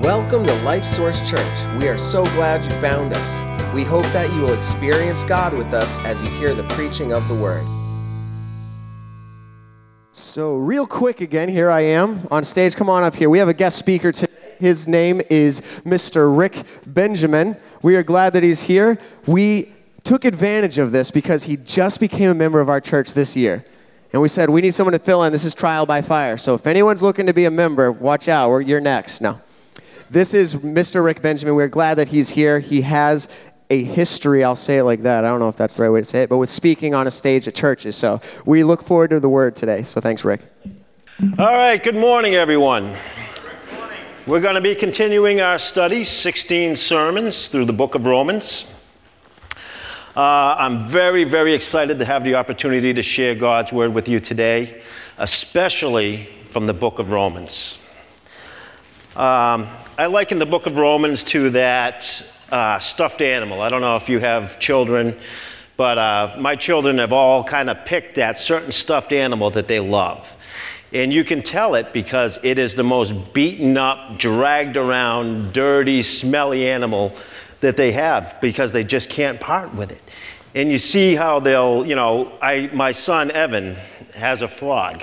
Welcome to Life Source Church. We are so glad you found us. We hope that you will experience God with us as you hear the preaching of the Word. So, real quick again, here I am on stage. Come on up here. We have a guest speaker today. His name is Mr. Rick Benjamin. We are glad that he's here. We took advantage of this because he just became a member of our church this year. And we said, we need someone to fill in. This is trial by fire. So, if anyone's looking to be a member, watch out. You're next. No. This is Mr. Rick Benjamin. We're glad that he's here. He has a history, I'll say it like that. I don't know if that's the right way to say it, but with speaking on a stage at churches. So we look forward to the word today. So thanks, Rick. All right, good morning, everyone. We're going to be continuing our study, 16 sermons through the book of Romans. Uh, I'm very, very excited to have the opportunity to share God's word with you today, especially from the book of Romans. Um, I liken the book of Romans to that uh, stuffed animal. I don't know if you have children, but uh, my children have all kind of picked that certain stuffed animal that they love. And you can tell it because it is the most beaten up, dragged around, dirty, smelly animal that they have because they just can't part with it. And you see how they'll, you know, I, my son Evan has a frog.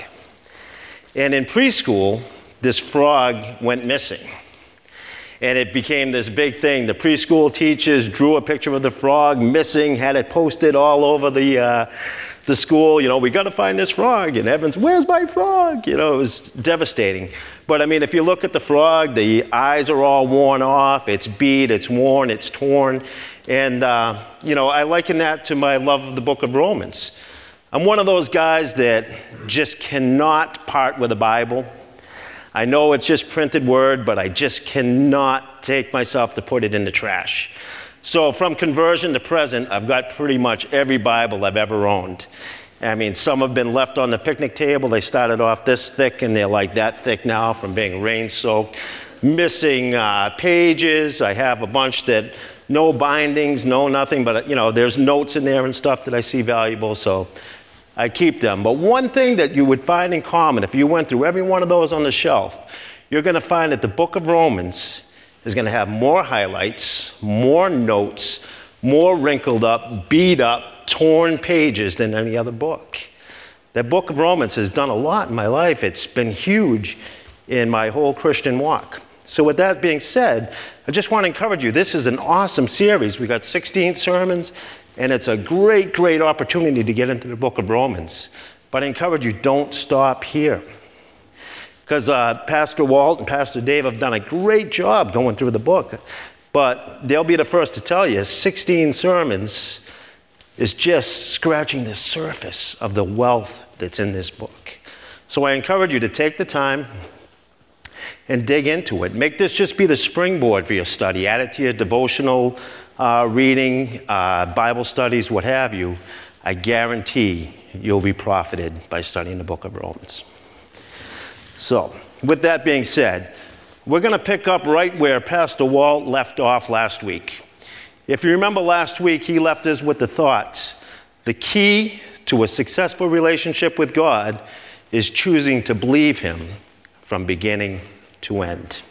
And in preschool, this frog went missing. And it became this big thing. The preschool teachers drew a picture of the frog missing, had it posted all over the, uh, the school. You know, we got to find this frog. And Evans, where's my frog? You know, it was devastating. But I mean, if you look at the frog, the eyes are all worn off. It's beat, it's worn, it's torn. And, uh, you know, I liken that to my love of the book of Romans. I'm one of those guys that just cannot part with the Bible. I know it's just printed word, but I just cannot take myself to put it in the trash. So, from conversion to present, I've got pretty much every Bible I've ever owned. I mean, some have been left on the picnic table. They started off this thick and they're like that thick now from being rain soaked. Missing uh, pages. I have a bunch that no bindings, no nothing, but you know, there's notes in there and stuff that I see valuable. So I keep them. But one thing that you would find in common, if you went through every one of those on the shelf, you're going to find that the book of Romans is going to have more highlights, more notes, more wrinkled up, beat up, torn pages than any other book. That book of Romans has done a lot in my life. It's been huge in my whole Christian walk. So, with that being said, I just want to encourage you. This is an awesome series. We've got 16 sermons. And it's a great, great opportunity to get into the book of Romans. But I encourage you, don't stop here. Because uh, Pastor Walt and Pastor Dave have done a great job going through the book. But they'll be the first to tell you 16 sermons is just scratching the surface of the wealth that's in this book. So I encourage you to take the time and dig into it. Make this just be the springboard for your study. Add it to your devotional uh, reading, uh, Bible studies, what have you. I guarantee you'll be profited by studying the book of Romans. So, with that being said, we're going to pick up right where Pastor Walt left off last week. If you remember last week, he left us with the thought the key to a successful relationship with God is choosing to believe Him from beginning to end.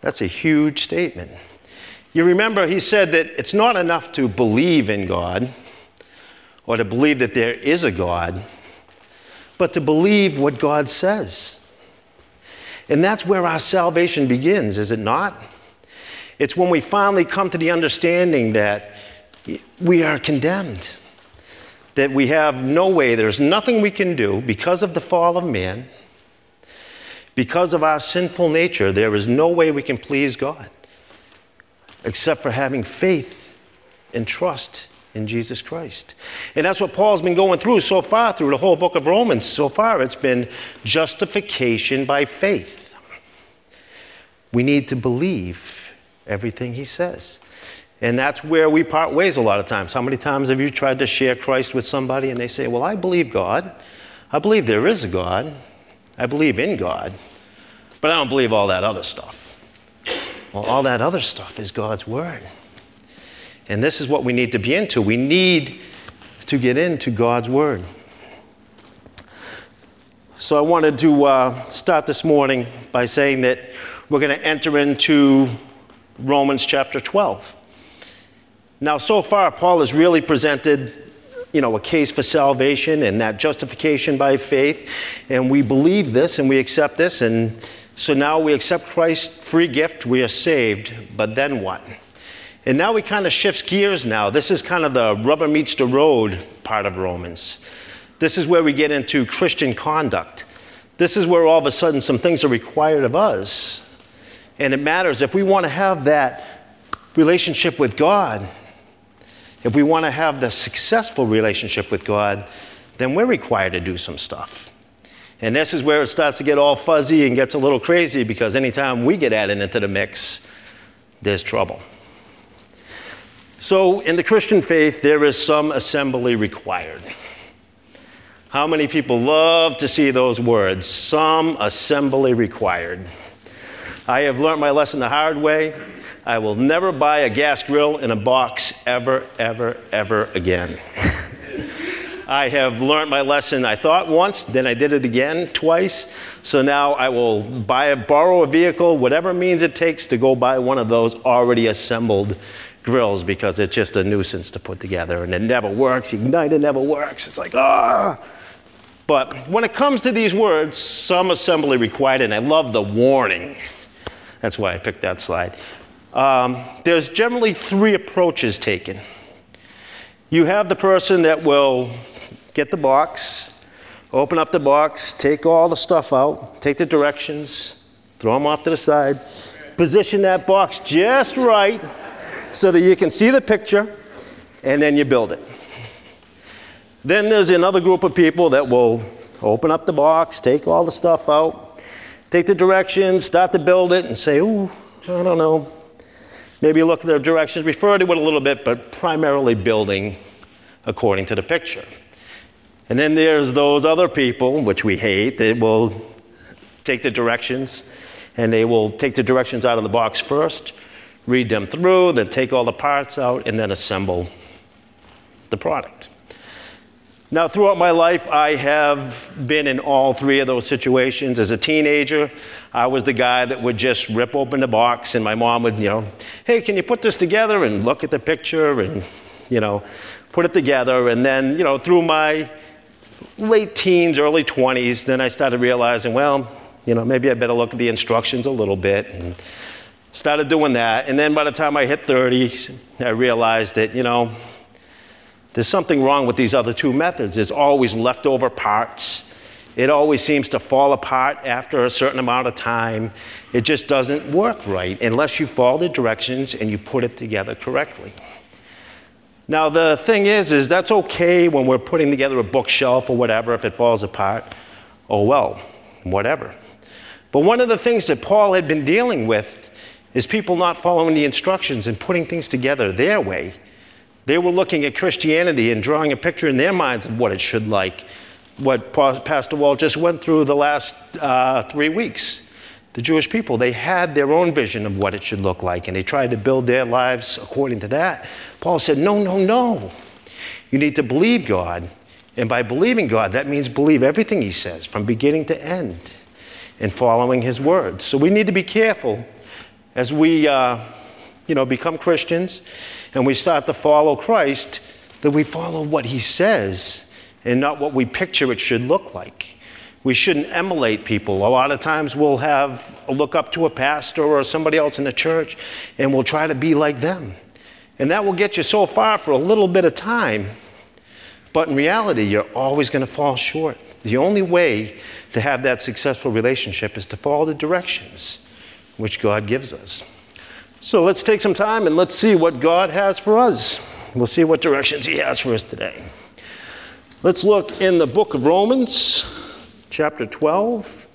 That's a huge statement. You remember, he said that it's not enough to believe in God or to believe that there is a God, but to believe what God says. And that's where our salvation begins, is it not? It's when we finally come to the understanding that we are condemned, that we have no way, there's nothing we can do because of the fall of man because of our sinful nature, there is no way we can please God except for having faith and trust in Jesus Christ. And that's what Paul's been going through so far through the whole book of Romans. So far, it's been justification by faith. We need to believe everything he says. And that's where we part ways a lot of times. How many times have you tried to share Christ with somebody and they say, Well, I believe God. I believe there is a God. I believe in God, but I don't believe all that other stuff. Well, all that other stuff is God's Word. And this is what we need to be into. We need to get into God's Word. So I wanted to uh, start this morning by saying that we're going to enter into Romans chapter 12. Now, so far, Paul has really presented you know, a case for salvation and that justification by faith. And we believe this and we accept this. And so now we accept Christ's free gift. We are saved. But then what? And now we kind of shift gears now. This is kind of the rubber meets the road part of Romans. This is where we get into Christian conduct. This is where all of a sudden some things are required of us. And it matters if we want to have that relationship with God, if we want to have the successful relationship with God, then we're required to do some stuff. And this is where it starts to get all fuzzy and gets a little crazy because anytime we get added into the mix, there's trouble. So, in the Christian faith, there is some assembly required. How many people love to see those words? Some assembly required. I have learned my lesson the hard way. I will never buy a gas grill in a box ever, ever, ever again. I have learned my lesson. I thought once, then I did it again twice. So now I will buy borrow a vehicle, whatever means it takes to go buy one of those already assembled grills because it's just a nuisance to put together and it never works. Ignite it never works. It's like, ah. But when it comes to these words, some assembly required, and I love the warning. That's why I picked that slide. Um, there's generally three approaches taken. You have the person that will get the box, open up the box, take all the stuff out, take the directions, throw them off to the side, position that box just right so that you can see the picture, and then you build it. Then there's another group of people that will open up the box, take all the stuff out, take the directions, start to build it, and say, ooh, I don't know. Maybe look at the directions, refer to it a little bit, but primarily building according to the picture. And then there's those other people, which we hate, that will take the directions and they will take the directions out of the box first, read them through, then take all the parts out, and then assemble the product. Now, throughout my life, I have been in all three of those situations. As a teenager, I was the guy that would just rip open the box, and my mom would, you know, hey, can you put this together? And look at the picture and, you know, put it together. And then, you know, through my late teens, early 20s, then I started realizing, well, you know, maybe I better look at the instructions a little bit. And, Started doing that, and then by the time I hit 30, I realized that, you know, there's something wrong with these other two methods. There's always leftover parts. It always seems to fall apart after a certain amount of time. It just doesn't work right unless you follow the directions and you put it together correctly. Now the thing is is that's okay when we're putting together a bookshelf or whatever if it falls apart. Oh well, whatever. But one of the things that Paul had been dealing with is people not following the instructions and putting things together their way. They were looking at Christianity and drawing a picture in their minds of what it should like, what Pastor Walt just went through the last uh, three weeks. The Jewish people, they had their own vision of what it should look like, and they tried to build their lives according to that. Paul said, No, no, no. You need to believe God. And by believing God, that means believe everything He says from beginning to end and following His words. So we need to be careful as we, uh, you know, become Christians and we start to follow Christ, that we follow what He says and not what we picture it should look like. We shouldn't emulate people. A lot of times we'll have a look up to a pastor or somebody else in the church and we'll try to be like them. And that will get you so far for a little bit of time. But in reality, you're always going to fall short. The only way to have that successful relationship is to follow the directions which God gives us. So let's take some time and let's see what God has for us. We'll see what directions He has for us today. Let's look in the book of Romans, chapter 12,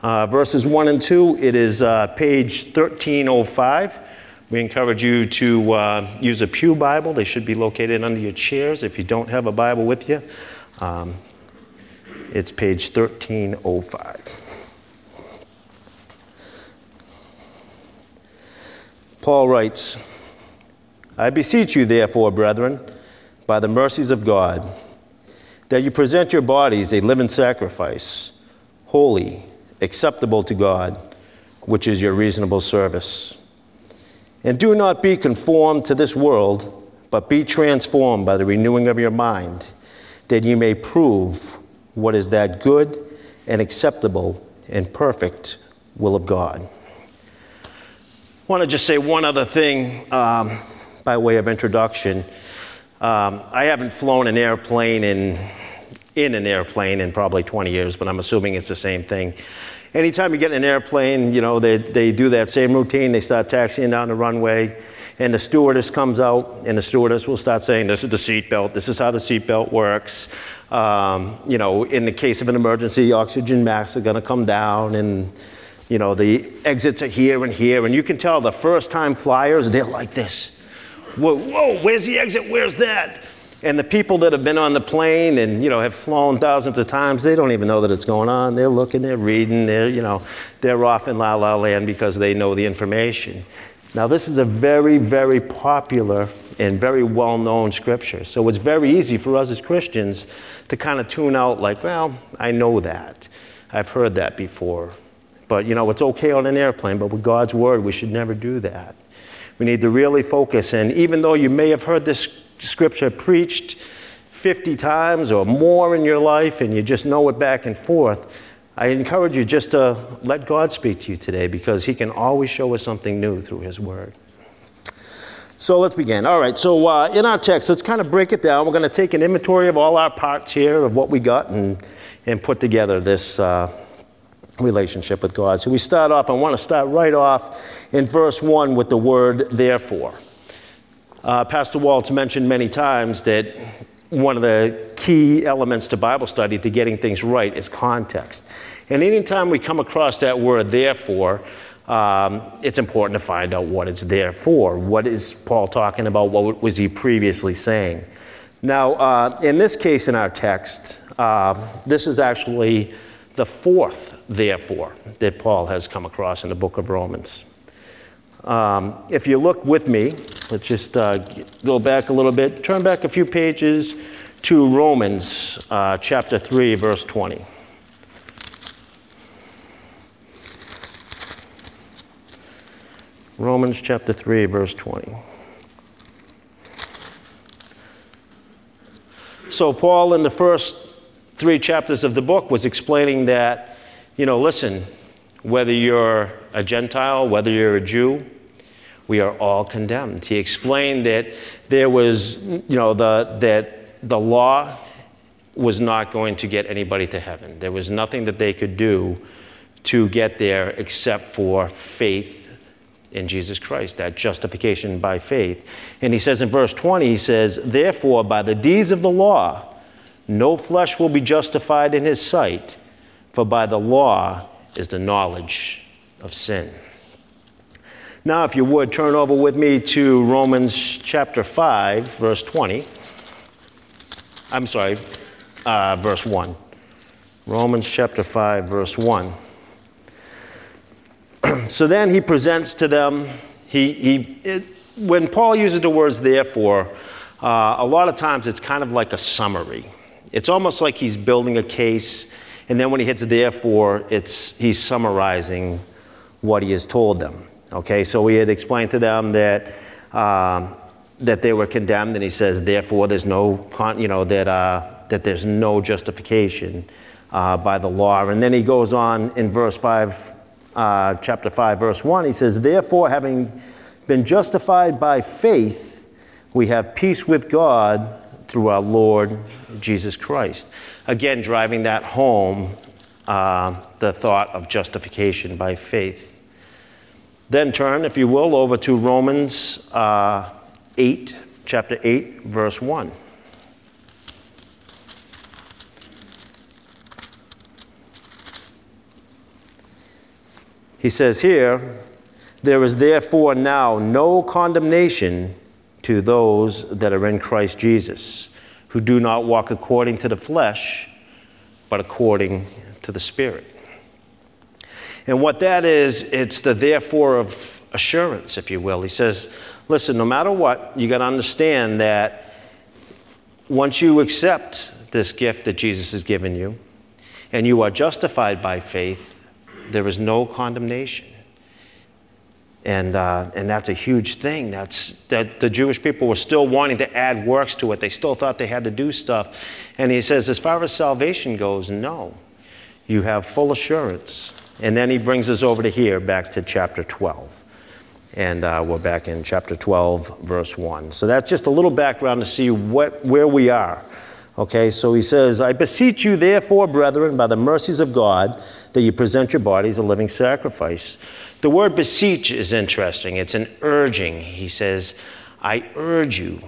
uh, verses 1 and 2. It is uh, page 1305. We encourage you to uh, use a Pew Bible. They should be located under your chairs if you don't have a Bible with you. Um, it's page 1305. Paul writes, I beseech you, therefore, brethren, by the mercies of God, that you present your bodies a living sacrifice, holy, acceptable to God, which is your reasonable service. And do not be conformed to this world, but be transformed by the renewing of your mind, that you may prove what is that good and acceptable and perfect will of God. I want to just say one other thing um, by way of introduction. Um, I haven't flown an airplane in, in an airplane in probably 20 years, but I'm assuming it's the same thing. Anytime you get in an airplane, you know, they, they do that same routine. They start taxiing down the runway, and the stewardess comes out, and the stewardess will start saying, This is the seatbelt, this is how the seatbelt works. Um, you know, in the case of an emergency, oxygen masks are going to come down, and, you know, the exits are here and here. And you can tell the first time flyers, they're like this whoa, whoa, where's the exit? Where's that? And the people that have been on the plane and you know have flown thousands of times, they don't even know that it's going on. They're looking, they're reading, they're you know they're off in la la land because they know the information. Now this is a very very popular and very well known scripture, so it's very easy for us as Christians to kind of tune out like, well, I know that, I've heard that before, but you know it's okay on an airplane, but with God's word, we should never do that. We need to really focus. And even though you may have heard this scripture preached 50 times or more in your life and you just know it back and forth, I encourage you just to let God speak to you today because He can always show us something new through His Word. So let's begin. All right, so uh, in our text, let's kind of break it down. We're going to take an inventory of all our parts here, of what we got, and, and put together this. Uh, relationship with God. So we start off, I want to start right off in verse 1 with the word therefore. Uh, Pastor Walt's mentioned many times that one of the key elements to Bible study to getting things right is context. And anytime we come across that word therefore, um, it's important to find out what it's there for. What is Paul talking about? What was he previously saying? Now, uh, in this case in our text, uh, this is actually the fourth, therefore, that Paul has come across in the book of Romans. Um, if you look with me, let's just uh, go back a little bit, turn back a few pages to Romans uh, chapter 3, verse 20. Romans chapter 3, verse 20. So, Paul, in the first three chapters of the book was explaining that, you know, listen, whether you're a Gentile, whether you're a Jew, we are all condemned. He explained that there was, you know, the, that the law was not going to get anybody to heaven. There was nothing that they could do to get there except for faith in Jesus Christ, that justification by faith. And he says in verse 20, he says, Therefore, by the deeds of the law, no flesh will be justified in his sight, for by the law is the knowledge of sin. Now, if you would, turn over with me to Romans chapter 5, verse 20. I'm sorry, uh, verse 1. Romans chapter 5, verse 1. so then he presents to them, he, he, it, when Paul uses the words therefore, uh, a lot of times it's kind of like a summary. It's almost like he's building a case, and then when he hits therefore, it's, he's summarizing what he has told them. Okay, so he had explained to them that, um, that they were condemned, and he says, therefore, there's no, con- you know, that, uh, that there's no justification uh, by the law. And then he goes on in verse 5, uh, chapter 5, verse 1, he says, Therefore, having been justified by faith, we have peace with God through our Lord Jesus Christ. Again, driving that home, uh, the thought of justification by faith. Then turn, if you will, over to Romans uh, 8, chapter 8, verse 1. He says here, There is therefore now no condemnation to those that are in Christ Jesus, who do not walk according to the flesh, but according to the Spirit. And what that is, it's the therefore of assurance, if you will. He says, listen, no matter what, you got to understand that once you accept this gift that Jesus has given you, and you are justified by faith, there is no condemnation. And, uh, and that's a huge thing. That's, that the Jewish people were still wanting to add works to it. They still thought they had to do stuff. And he says, as far as salvation goes, no. You have full assurance. And then he brings us over to here, back to chapter 12. And uh, we're back in chapter 12, verse 1. So that's just a little background to see what, where we are. Okay, so he says, I beseech you, therefore, brethren, by the mercies of God, that you present your bodies a living sacrifice. The word beseech is interesting. It's an urging. He says, I urge you,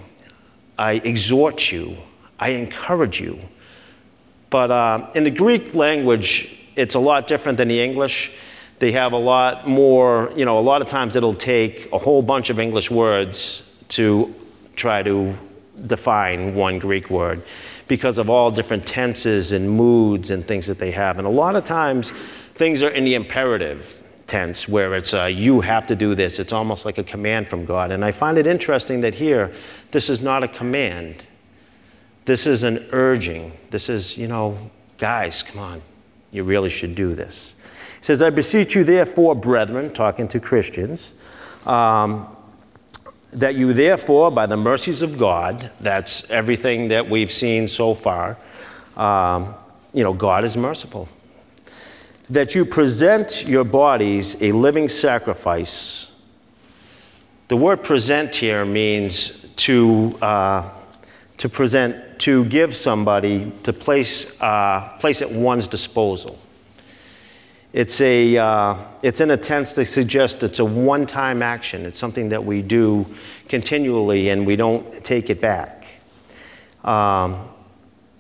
I exhort you, I encourage you. But uh, in the Greek language, it's a lot different than the English. They have a lot more, you know, a lot of times it'll take a whole bunch of English words to try to define one Greek word because of all different tenses and moods and things that they have. And a lot of times things are in the imperative tense where it's uh, you have to do this. It's almost like a command from God. And I find it interesting that here, this is not a command. This is an urging. This is, you know, guys, come on, you really should do this. He says, I beseech you, therefore, brethren, talking to Christians, um, that you, therefore, by the mercies of God, that's everything that we've seen so far, um, you know, God is merciful. That you present your bodies a living sacrifice. The word present here means to, uh, to present, to give somebody, to place, uh, place at one's disposal. It's, a, uh, it's in a tense to suggest it's a one time action. It's something that we do continually and we don't take it back. Um,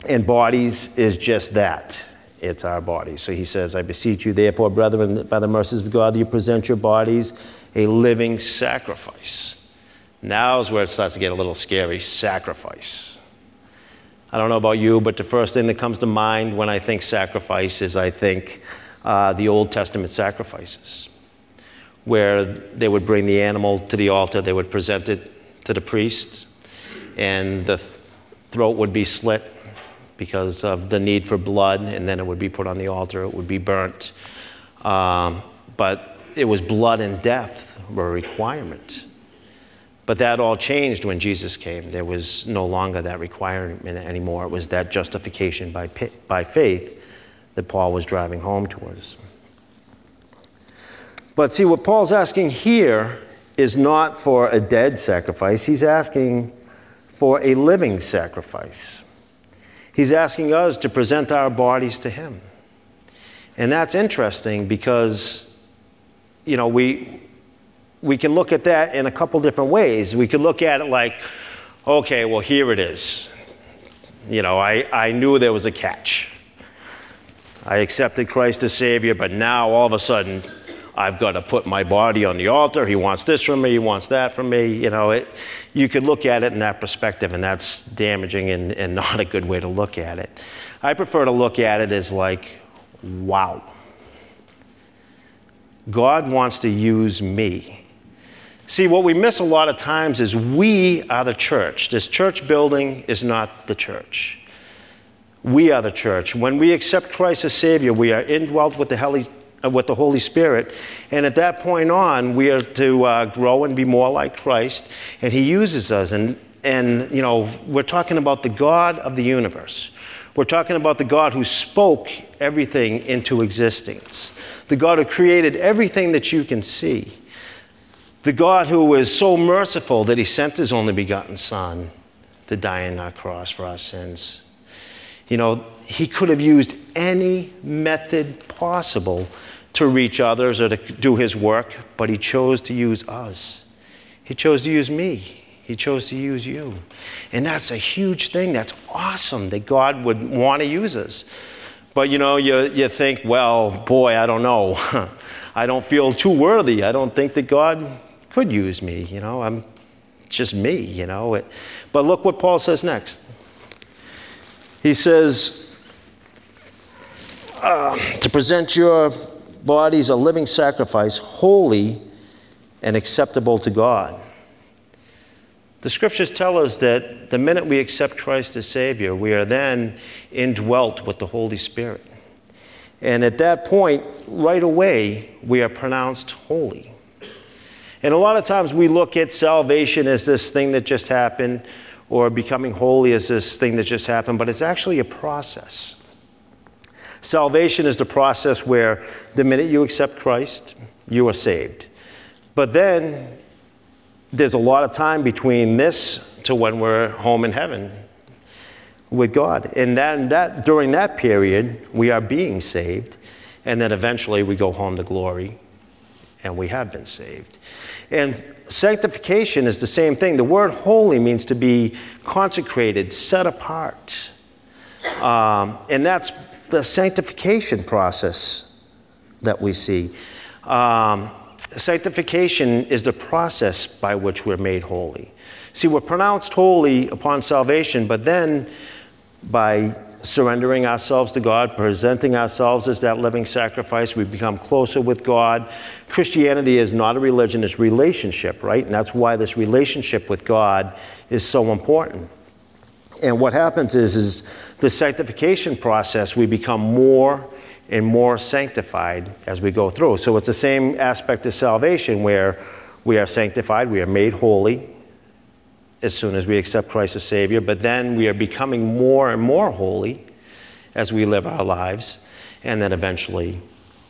and bodies is just that it's our bodies. So he says, I beseech you, therefore, brethren, by the mercies of God, you present your bodies a living sacrifice. Now is where it starts to get a little scary sacrifice. I don't know about you, but the first thing that comes to mind when I think sacrifice is I think uh, the Old Testament sacrifices, where they would bring the animal to the altar, they would present it to the priest, and the th- throat would be slit because of the need for blood, and then it would be put on the altar, it would be burnt. Um, but it was blood and death were a requirement. But that all changed when Jesus came. There was no longer that requirement anymore. It was that justification by, by faith that Paul was driving home to us. But see, what Paul's asking here is not for a dead sacrifice, he's asking for a living sacrifice. He's asking us to present our bodies to him. And that's interesting because, you know, we, we can look at that in a couple different ways. We could look at it like, okay, well, here it is. You know, I, I knew there was a catch. I accepted Christ as Savior, but now all of a sudden I've got to put my body on the altar. He wants this from me, he wants that from me. You know, it, you could look at it in that perspective, and that's damaging and, and not a good way to look at it. I prefer to look at it as like, wow. God wants to use me. See, what we miss a lot of times is we are the church. This church building is not the church. We are the church. When we accept Christ as Savior, we are indwelt with the Holy, with the Holy Spirit. And at that point on, we are to uh, grow and be more like Christ. And He uses us. And, and, you know, we're talking about the God of the universe. We're talking about the God who spoke everything into existence, the God who created everything that you can see, the God who was so merciful that He sent His only begotten Son to die on our cross for our sins. You know, he could have used any method possible to reach others or to do his work, but he chose to use us. He chose to use me. He chose to use you. And that's a huge thing. That's awesome that God would want to use us. But you know, you, you think, well, boy, I don't know. I don't feel too worthy. I don't think that God could use me. You know, I'm just me, you know. It, but look what Paul says next. He says, uh, to present your bodies a living sacrifice, holy and acceptable to God. The scriptures tell us that the minute we accept Christ as Savior, we are then indwelt with the Holy Spirit. And at that point, right away, we are pronounced holy. And a lot of times we look at salvation as this thing that just happened, or becoming holy as this thing that just happened, but it's actually a process. Salvation is the process where the minute you accept Christ, you are saved. But then there's a lot of time between this to when we're home in heaven with God. And then that during that period, we are being saved, and then eventually we go home to glory and we have been saved. And sanctification is the same thing. The word holy means to be consecrated, set apart. Um, and that's the sanctification process that we see. Um, sanctification is the process by which we're made holy. See, we're pronounced holy upon salvation, but then by surrendering ourselves to God, presenting ourselves as that living sacrifice, we become closer with God. Christianity is not a religion, it's relationship, right? And that's why this relationship with God is so important. And what happens is, is the sanctification process, we become more and more sanctified as we go through. So it's the same aspect of salvation where we are sanctified, we are made holy as soon as we accept Christ as Savior, but then we are becoming more and more holy as we live our lives, and then eventually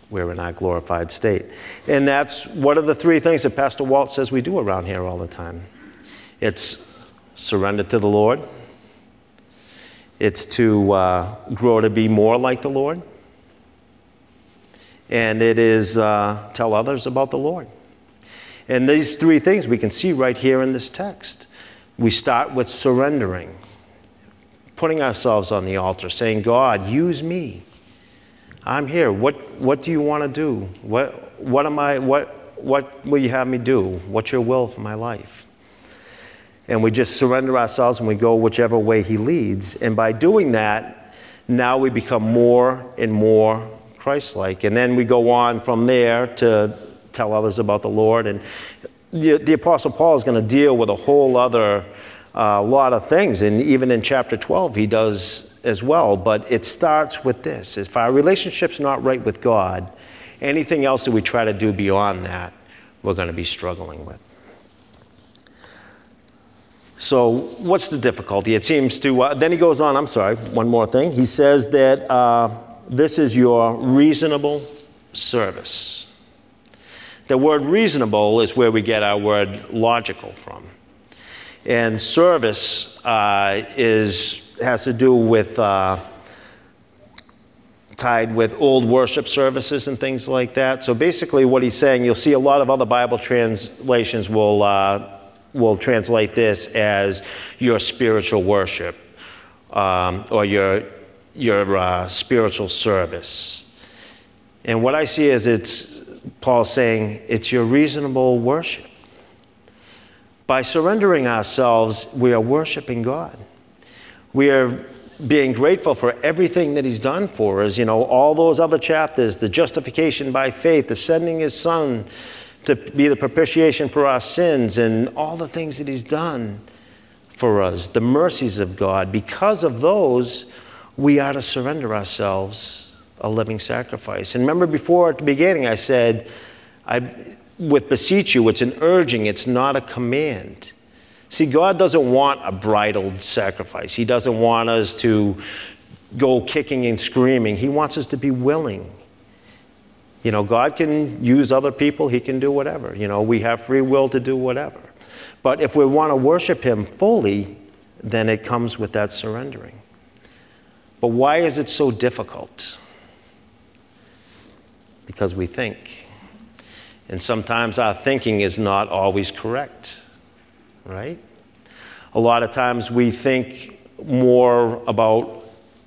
we're in our glorified state. And that's one of the three things that Pastor Walt says we do around here all the time it's surrender to the Lord it's to uh, grow to be more like the Lord. And it is uh, tell others about the Lord. And these three things we can see right here in this text. We start with surrendering, putting ourselves on the altar, saying, God, use me. I'm here. What, what do you want to do? What, what, am I, what, what will you have me do? What's your will for my life? And we just surrender ourselves and we go whichever way He leads. And by doing that, now we become more and more Christ like. And then we go on from there to tell others about the Lord. And the, the Apostle Paul is going to deal with a whole other uh, lot of things. And even in chapter 12, he does as well. But it starts with this if our relationship's not right with God, anything else that we try to do beyond that, we're going to be struggling with. So, what's the difficulty? It seems to, uh, then he goes on, I'm sorry, one more thing. He says that uh, this is your reasonable service. The word reasonable is where we get our word logical from. And service uh, is, has to do with, uh, tied with old worship services and things like that. So basically, what he's saying, you'll see a lot of other Bible translations will uh, will translate this as your spiritual worship um, or your, your uh, spiritual service. And what I see is it's Paul saying it's your reasonable worship. By surrendering ourselves, we are worshiping God. We are being grateful for everything that He's done for us. You know, all those other chapters the justification by faith, the sending His Son to be the propitiation for our sins and all the things that He's done for us, the mercies of God. Because of those, we are to surrender ourselves a living sacrifice. And remember before at the beginning, I said, I, with beseech you, it's an urging, it's not a command. See, God doesn't want a bridled sacrifice. He doesn't want us to go kicking and screaming. He wants us to be willing. You know, God can use other people, He can do whatever. You know, we have free will to do whatever. But if we want to worship Him fully, then it comes with that surrendering. But why is it so difficult? Because we think. And sometimes our thinking is not always correct, right? A lot of times we think more about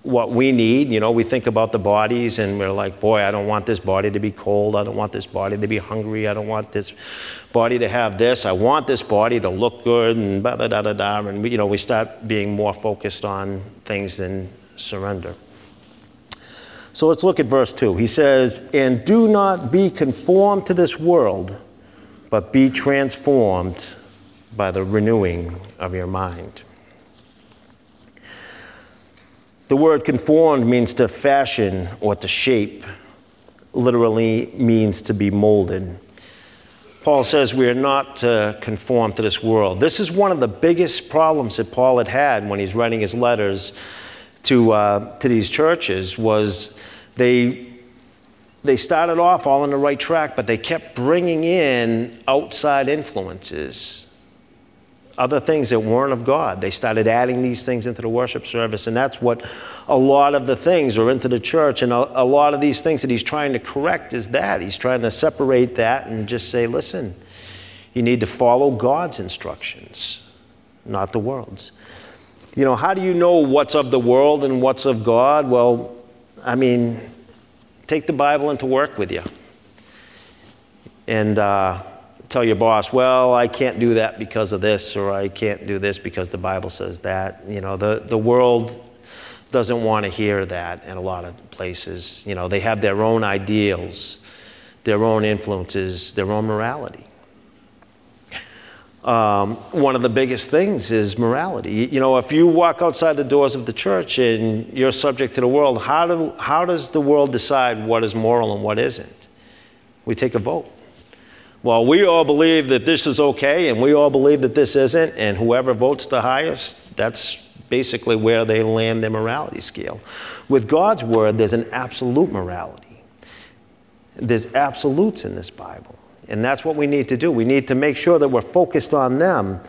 what we need. You know, we think about the bodies and we're like, boy, I don't want this body to be cold. I don't want this body to be hungry. I don't want this body to have this. I want this body to look good and da da da da da. And, we, you know, we start being more focused on things than surrender. So let's look at verse 2. He says, And do not be conformed to this world, but be transformed by the renewing of your mind. The word conformed means to fashion or to shape, literally means to be molded. Paul says we are not to conform to this world. This is one of the biggest problems that Paul had had when he's writing his letters to, uh, to these churches was they they started off all on the right track, but they kept bringing in outside influences, other things that weren't of God. They started adding these things into the worship service, and that's what a lot of the things are into the church. And a, a lot of these things that he's trying to correct is that. He's trying to separate that and just say, listen, you need to follow God's instructions, not the world's. You know, how do you know what's of the world and what's of God? Well, I mean, take the Bible into work with you. And uh, tell your boss, well, I can't do that because of this, or I can't do this because the Bible says that. You know, the, the world doesn't want to hear that in a lot of places. You know, they have their own ideals, their own influences, their own morality um, one of the biggest things is morality. You know, if you walk outside the doors of the church and you're subject to the world, how, do, how does the world decide what is moral and what isn't? We take a vote. Well, we all believe that this is okay and we all believe that this isn't, and whoever votes the highest, that's basically where they land their morality scale. With God's word, there's an absolute morality. There's absolutes in this Bible. And that's what we need to do. We need to make sure that we're focused on them.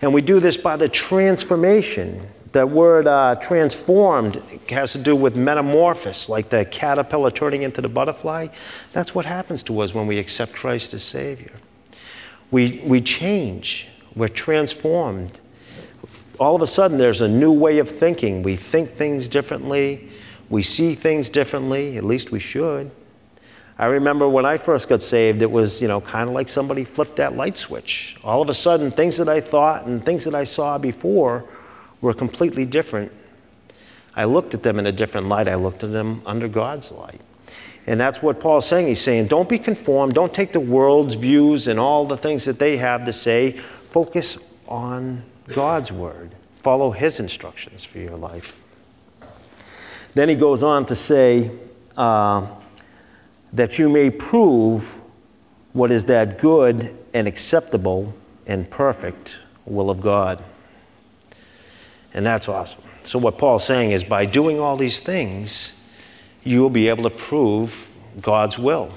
And we do this by the transformation. That word uh, transformed has to do with metamorphosis, like the caterpillar turning into the butterfly. That's what happens to us when we accept Christ as Savior. We, we change, we're transformed. All of a sudden, there's a new way of thinking. We think things differently, we see things differently, at least we should. I remember when I first got saved, it was, you know, kind of like somebody flipped that light switch. All of a sudden, things that I thought and things that I saw before were completely different. I looked at them in a different light. I looked at them under God's light. And that's what Paul's saying. He's saying, don't be conformed. Don't take the world's views and all the things that they have to say. Focus on God's word. Follow his instructions for your life. Then he goes on to say, uh, that you may prove what is that good and acceptable and perfect will of God. And that's awesome. So, what Paul's saying is by doing all these things, you will be able to prove God's will.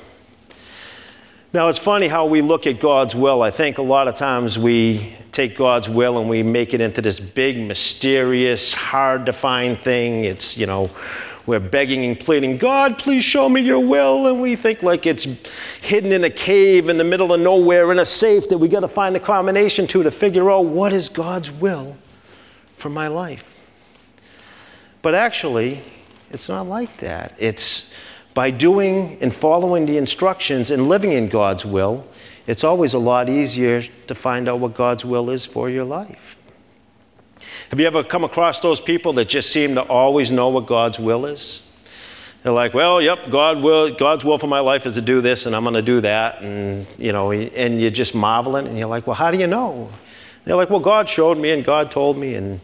Now, it's funny how we look at God's will. I think a lot of times we take God's will and we make it into this big, mysterious, hard to find thing. It's, you know, we're begging and pleading, God, please show me your will. And we think like it's hidden in a cave in the middle of nowhere in a safe that we got to find a combination to to figure out what is God's will for my life. But actually, it's not like that. It's by doing and following the instructions and living in God's will, it's always a lot easier to find out what God's will is for your life. Have you ever come across those people that just seem to always know what God's will is? They're like, well, yep, God will, God's will for my life is to do this, and I'm going to do that, and you know, and you're just marveling, and you're like, well, how do you know? They're like, well, God showed me, and God told me, and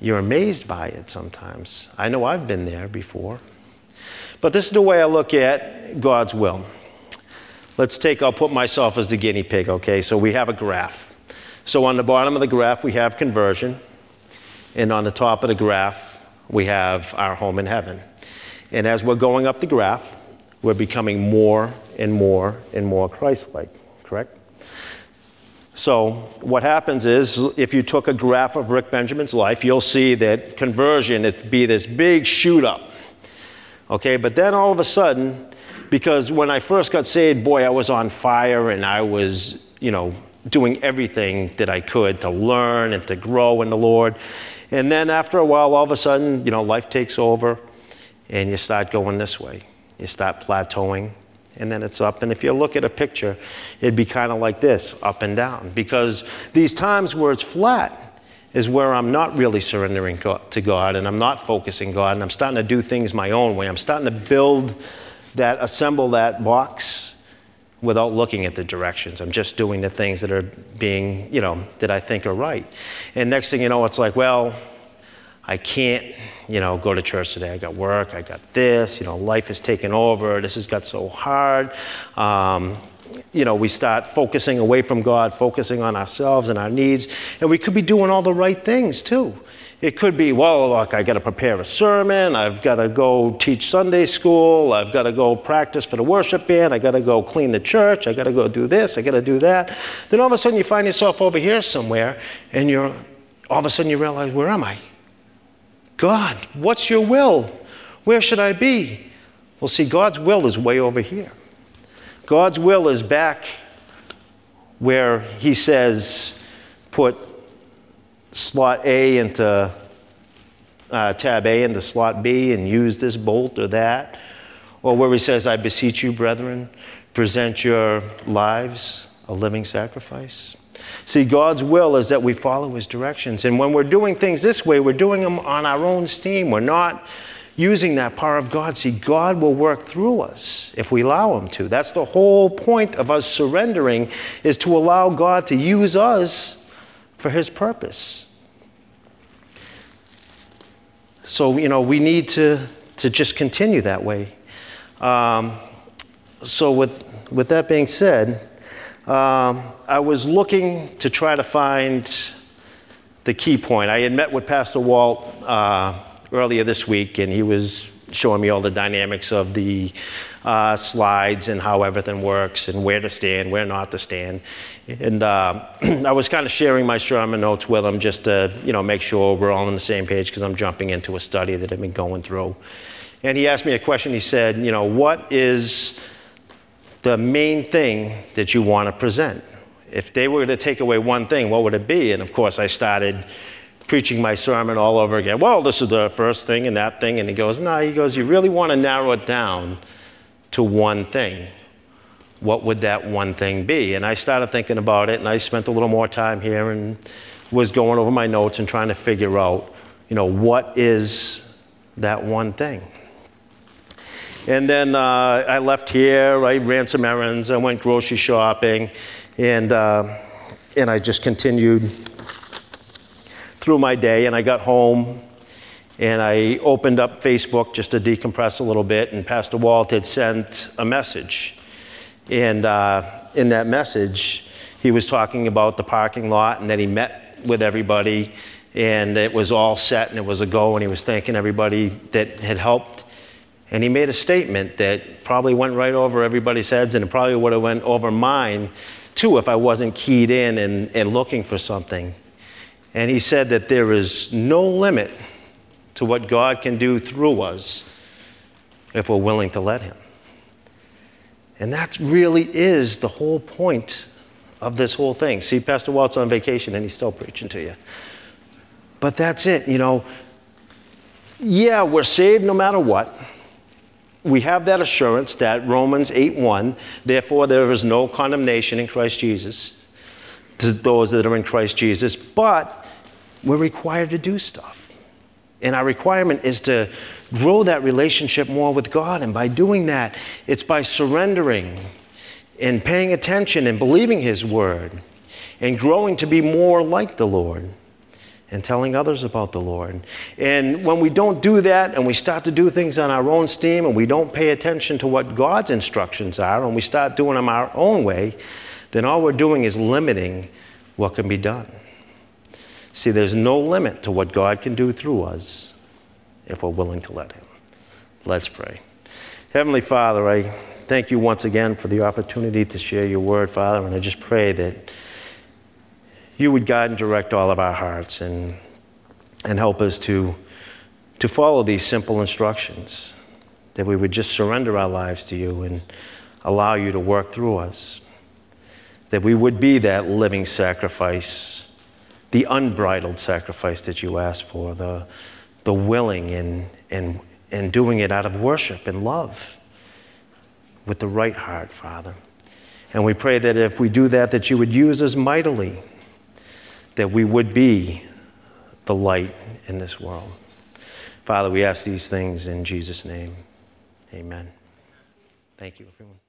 you're amazed by it sometimes. I know I've been there before, but this is the way I look at God's will. Let's take, I'll put myself as the guinea pig, okay? So we have a graph. So on the bottom of the graph, we have conversion. And on the top of the graph, we have our home in heaven. And as we're going up the graph, we're becoming more and more and more Christ like, correct? So, what happens is, if you took a graph of Rick Benjamin's life, you'll see that conversion be this big shoot up. Okay, but then all of a sudden, because when I first got saved, boy, I was on fire and I was, you know, doing everything that I could to learn and to grow in the Lord. And then after a while, all of a sudden, you know, life takes over and you start going this way. You start plateauing and then it's up. And if you look at a picture, it'd be kind of like this up and down because these times where it's flat is where I'm not really surrendering to God and I'm not focusing God and I'm starting to do things my own way. I'm starting to build that, assemble that box without looking at the directions. I'm just doing the things that are being, you know, that I think are right. And next thing you know, it's like, well, I can't, you know, go to church today. I got work, I got this, you know, life has taken over. This has got so hard. Um, you know, we start focusing away from God, focusing on ourselves and our needs, and we could be doing all the right things too. It could be, well, look, I got to prepare a sermon, I've got to go teach Sunday school, I've got to go practice for the worship band, I got to go clean the church, I got to go do this, I got to do that. Then all of a sudden you find yourself over here somewhere, and you're all of a sudden you realize, where am I? God, what's your will? Where should I be? Well, see, God's will is way over here. God's will is back where He says, put slot A into uh, tab A into slot B and use this bolt or that. Or where He says, I beseech you, brethren, present your lives a living sacrifice. See, God's will is that we follow His directions. And when we're doing things this way, we're doing them on our own steam. We're not using that power of God. See, God will work through us if we allow Him to. That's the whole point of us surrendering, is to allow God to use us for His purpose. So, you know, we need to, to just continue that way. Um, so, with, with that being said, um, I was looking to try to find the key point. I had met with Pastor Walt uh, earlier this week, and he was showing me all the dynamics of the uh, slides and how everything works and where to stand, where not to stand. And uh, I was kind of sharing my sermon notes with him just to, you know, make sure we're all on the same page because I'm jumping into a study that I've been going through. And he asked me a question. He said, you know, what is the main thing that you want to present. If they were to take away one thing, what would it be? And of course, I started preaching my sermon all over again. Well, this is the first thing and that thing. And he goes, No, he goes, You really want to narrow it down to one thing. What would that one thing be? And I started thinking about it, and I spent a little more time here and was going over my notes and trying to figure out, you know, what is that one thing? And then uh, I left here, I ran some errands, I went grocery shopping, and, uh, and I just continued through my day. And I got home and I opened up Facebook just to decompress a little bit, and Pastor Walt had sent a message. And uh, in that message, he was talking about the parking lot and that he met with everybody and it was all set and it was a go and he was thanking everybody that had helped and he made a statement that probably went right over everybody's heads, and it probably would have went over mine too if I wasn't keyed in and, and looking for something. And he said that there is no limit to what God can do through us if we're willing to let Him. And that really is the whole point of this whole thing. See, Pastor Walt's on vacation and he's still preaching to you. But that's it, you know. Yeah, we're saved no matter what we have that assurance that Romans 8:1, therefore there is no condemnation in Christ Jesus to those that are in Christ Jesus, but we're required to do stuff. And our requirement is to grow that relationship more with God. And by doing that, it's by surrendering and paying attention and believing His word and growing to be more like the Lord and telling others about the Lord. And when we don't do that and we start to do things on our own steam and we don't pay attention to what God's instructions are and we start doing them our own way, then all we're doing is limiting what can be done. See, there's no limit to what God can do through us if we're willing to let Him. Let's pray. Heavenly Father, I thank you once again for the opportunity to share your word, Father, and I just pray that you would guide and direct all of our hearts and, and help us to, to follow these simple instructions, that we would just surrender our lives to you and allow you to work through us, that we would be that living sacrifice, the unbridled sacrifice that you ask for, the, the willing and, and, and doing it out of worship and love with the right heart, Father. And we pray that if we do that, that you would use us mightily that we would be the light in this world. Father, we ask these things in Jesus' name. Amen. Thank you, everyone.